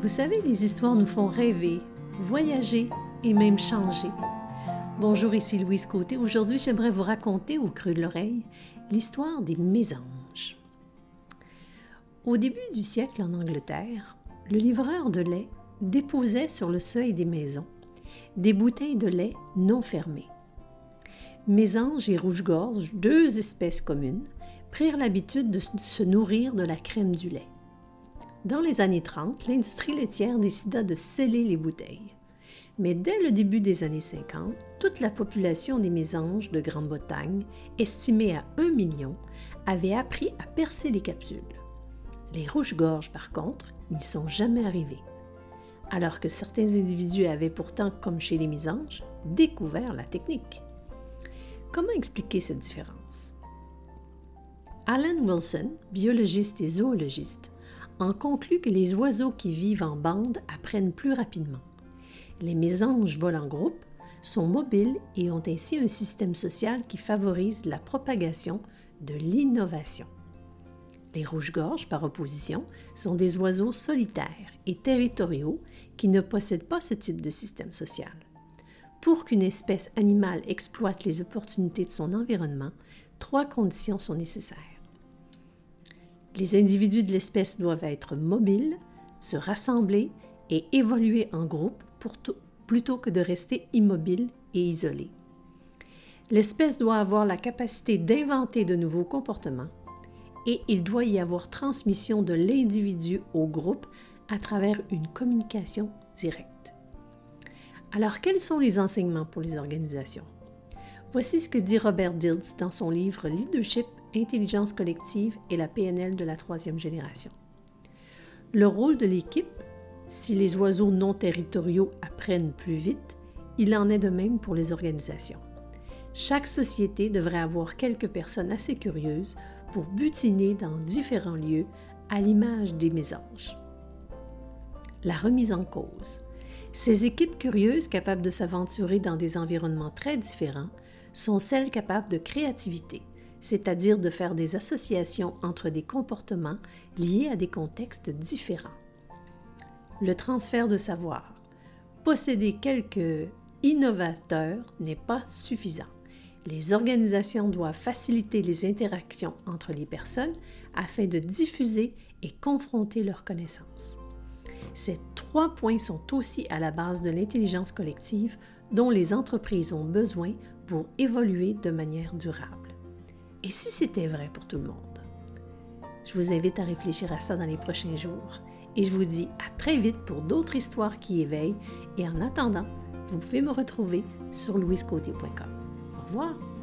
Vous savez, les histoires nous font rêver, voyager et même changer. Bonjour, ici Louise Côté. Aujourd'hui, j'aimerais vous raconter au creux de l'oreille l'histoire des mésanges. Au début du siècle en Angleterre, le livreur de lait déposait sur le seuil des maisons des bouteilles de lait non fermées. Mésanges et rouge-gorge, deux espèces communes, prirent l'habitude de se nourrir de la crème du lait. Dans les années 30, l'industrie laitière décida de sceller les bouteilles. Mais dès le début des années 50, toute la population des mésanges de Grande-Bretagne, estimée à 1 million, avait appris à percer les capsules. Les rouges-gorges, par contre, n'y sont jamais arrivés. Alors que certains individus avaient pourtant, comme chez les mésanges, découvert la technique. Comment expliquer cette différence? Alan Wilson, biologiste et zoologiste, en conclut que les oiseaux qui vivent en bande apprennent plus rapidement. Les mésanges volent en groupe, sont mobiles et ont ainsi un système social qui favorise la propagation de l'innovation. Les rouges-gorges, par opposition, sont des oiseaux solitaires et territoriaux qui ne possèdent pas ce type de système social. Pour qu'une espèce animale exploite les opportunités de son environnement, trois conditions sont nécessaires. Les individus de l'espèce doivent être mobiles, se rassembler et évoluer en groupe plutôt que de rester immobiles et isolés. L'espèce doit avoir la capacité d'inventer de nouveaux comportements et il doit y avoir transmission de l'individu au groupe à travers une communication directe. Alors, quels sont les enseignements pour les organisations? Voici ce que dit Robert Diltz dans son livre Leadership intelligence collective et la PNL de la troisième génération. Le rôle de l'équipe, si les oiseaux non territoriaux apprennent plus vite, il en est de même pour les organisations. Chaque société devrait avoir quelques personnes assez curieuses pour butiner dans différents lieux à l'image des mésanges. La remise en cause. Ces équipes curieuses capables de s'aventurer dans des environnements très différents sont celles capables de créativité, c'est-à-dire de faire des associations entre des comportements liés à des contextes différents. Le transfert de savoir. Posséder quelques innovateurs n'est pas suffisant. Les organisations doivent faciliter les interactions entre les personnes afin de diffuser et confronter leurs connaissances. Ces trois points sont aussi à la base de l'intelligence collective dont les entreprises ont besoin pour évoluer de manière durable. Et si c'était vrai pour tout le monde? Je vous invite à réfléchir à ça dans les prochains jours et je vous dis à très vite pour d'autres histoires qui éveillent et en attendant, vous pouvez me retrouver sur louisecôté.com. Au revoir!